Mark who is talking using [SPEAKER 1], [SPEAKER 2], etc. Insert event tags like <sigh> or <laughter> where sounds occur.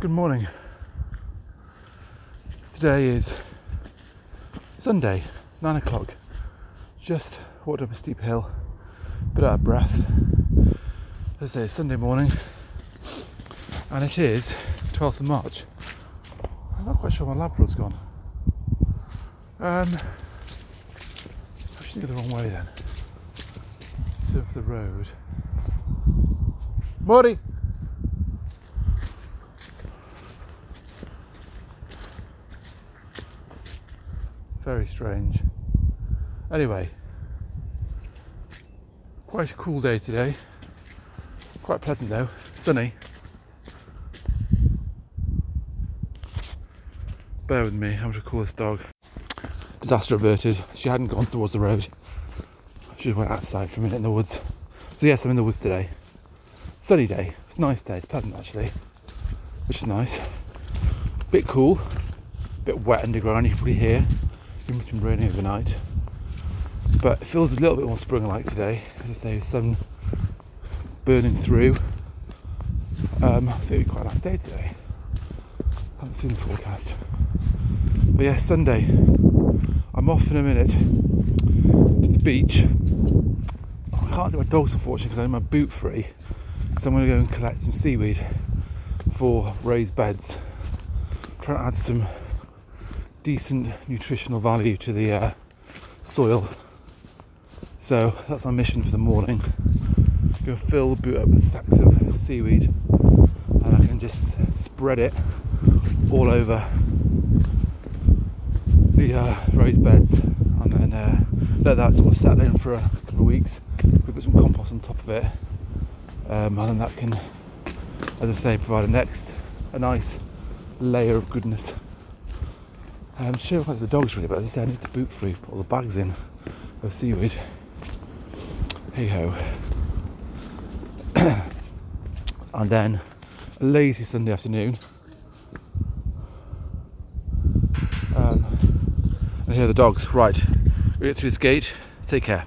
[SPEAKER 1] Good morning. Today is Sunday, nine o'clock. Just walked up a steep hill, bit out of breath. As I say, Sunday morning, and it is 12th of March. I'm not quite sure my Labrador's gone. Um, I should go the wrong way then. Surf the road. Morty! Very strange. Anyway, quite a cool day today. Quite pleasant though, sunny. Bear with me, I'm going to call this dog. Disaster averted. She hadn't gone towards the road. She just went outside for a minute in the woods. So yes, I'm in the woods today. Sunny day. It's a nice day. It's pleasant actually, which is nice. Bit cool, bit wet underground. You can probably hear. It must have been raining overnight, but it feels a little bit more spring-like today. As I say, sun burning through. Um, I think it'll be quite a nice day today. I haven't seen the forecast. But yeah, Sunday. I'm off in a minute to the beach. I can't do my dogs unfortunately because I'm my boot free. So I'm going to go and collect some seaweed for raised beds. Try to add some decent nutritional value to the uh, soil. So that's my mission for the morning. Go fill the boot up with sacks of seaweed and I can just spread it all over the uh, raised beds and then uh, let that sort of settle in for a couple of weeks. We put some compost on top of it, um, and then that can, as I say, provide a next a nice layer of goodness. I'm sure like the dogs really, but as I say, I need the boot free, put all the bags in of seaweed. Hey ho. <coughs> and then a lazy Sunday afternoon. Um, and here are the dogs. Right, we get through this gate. Take care.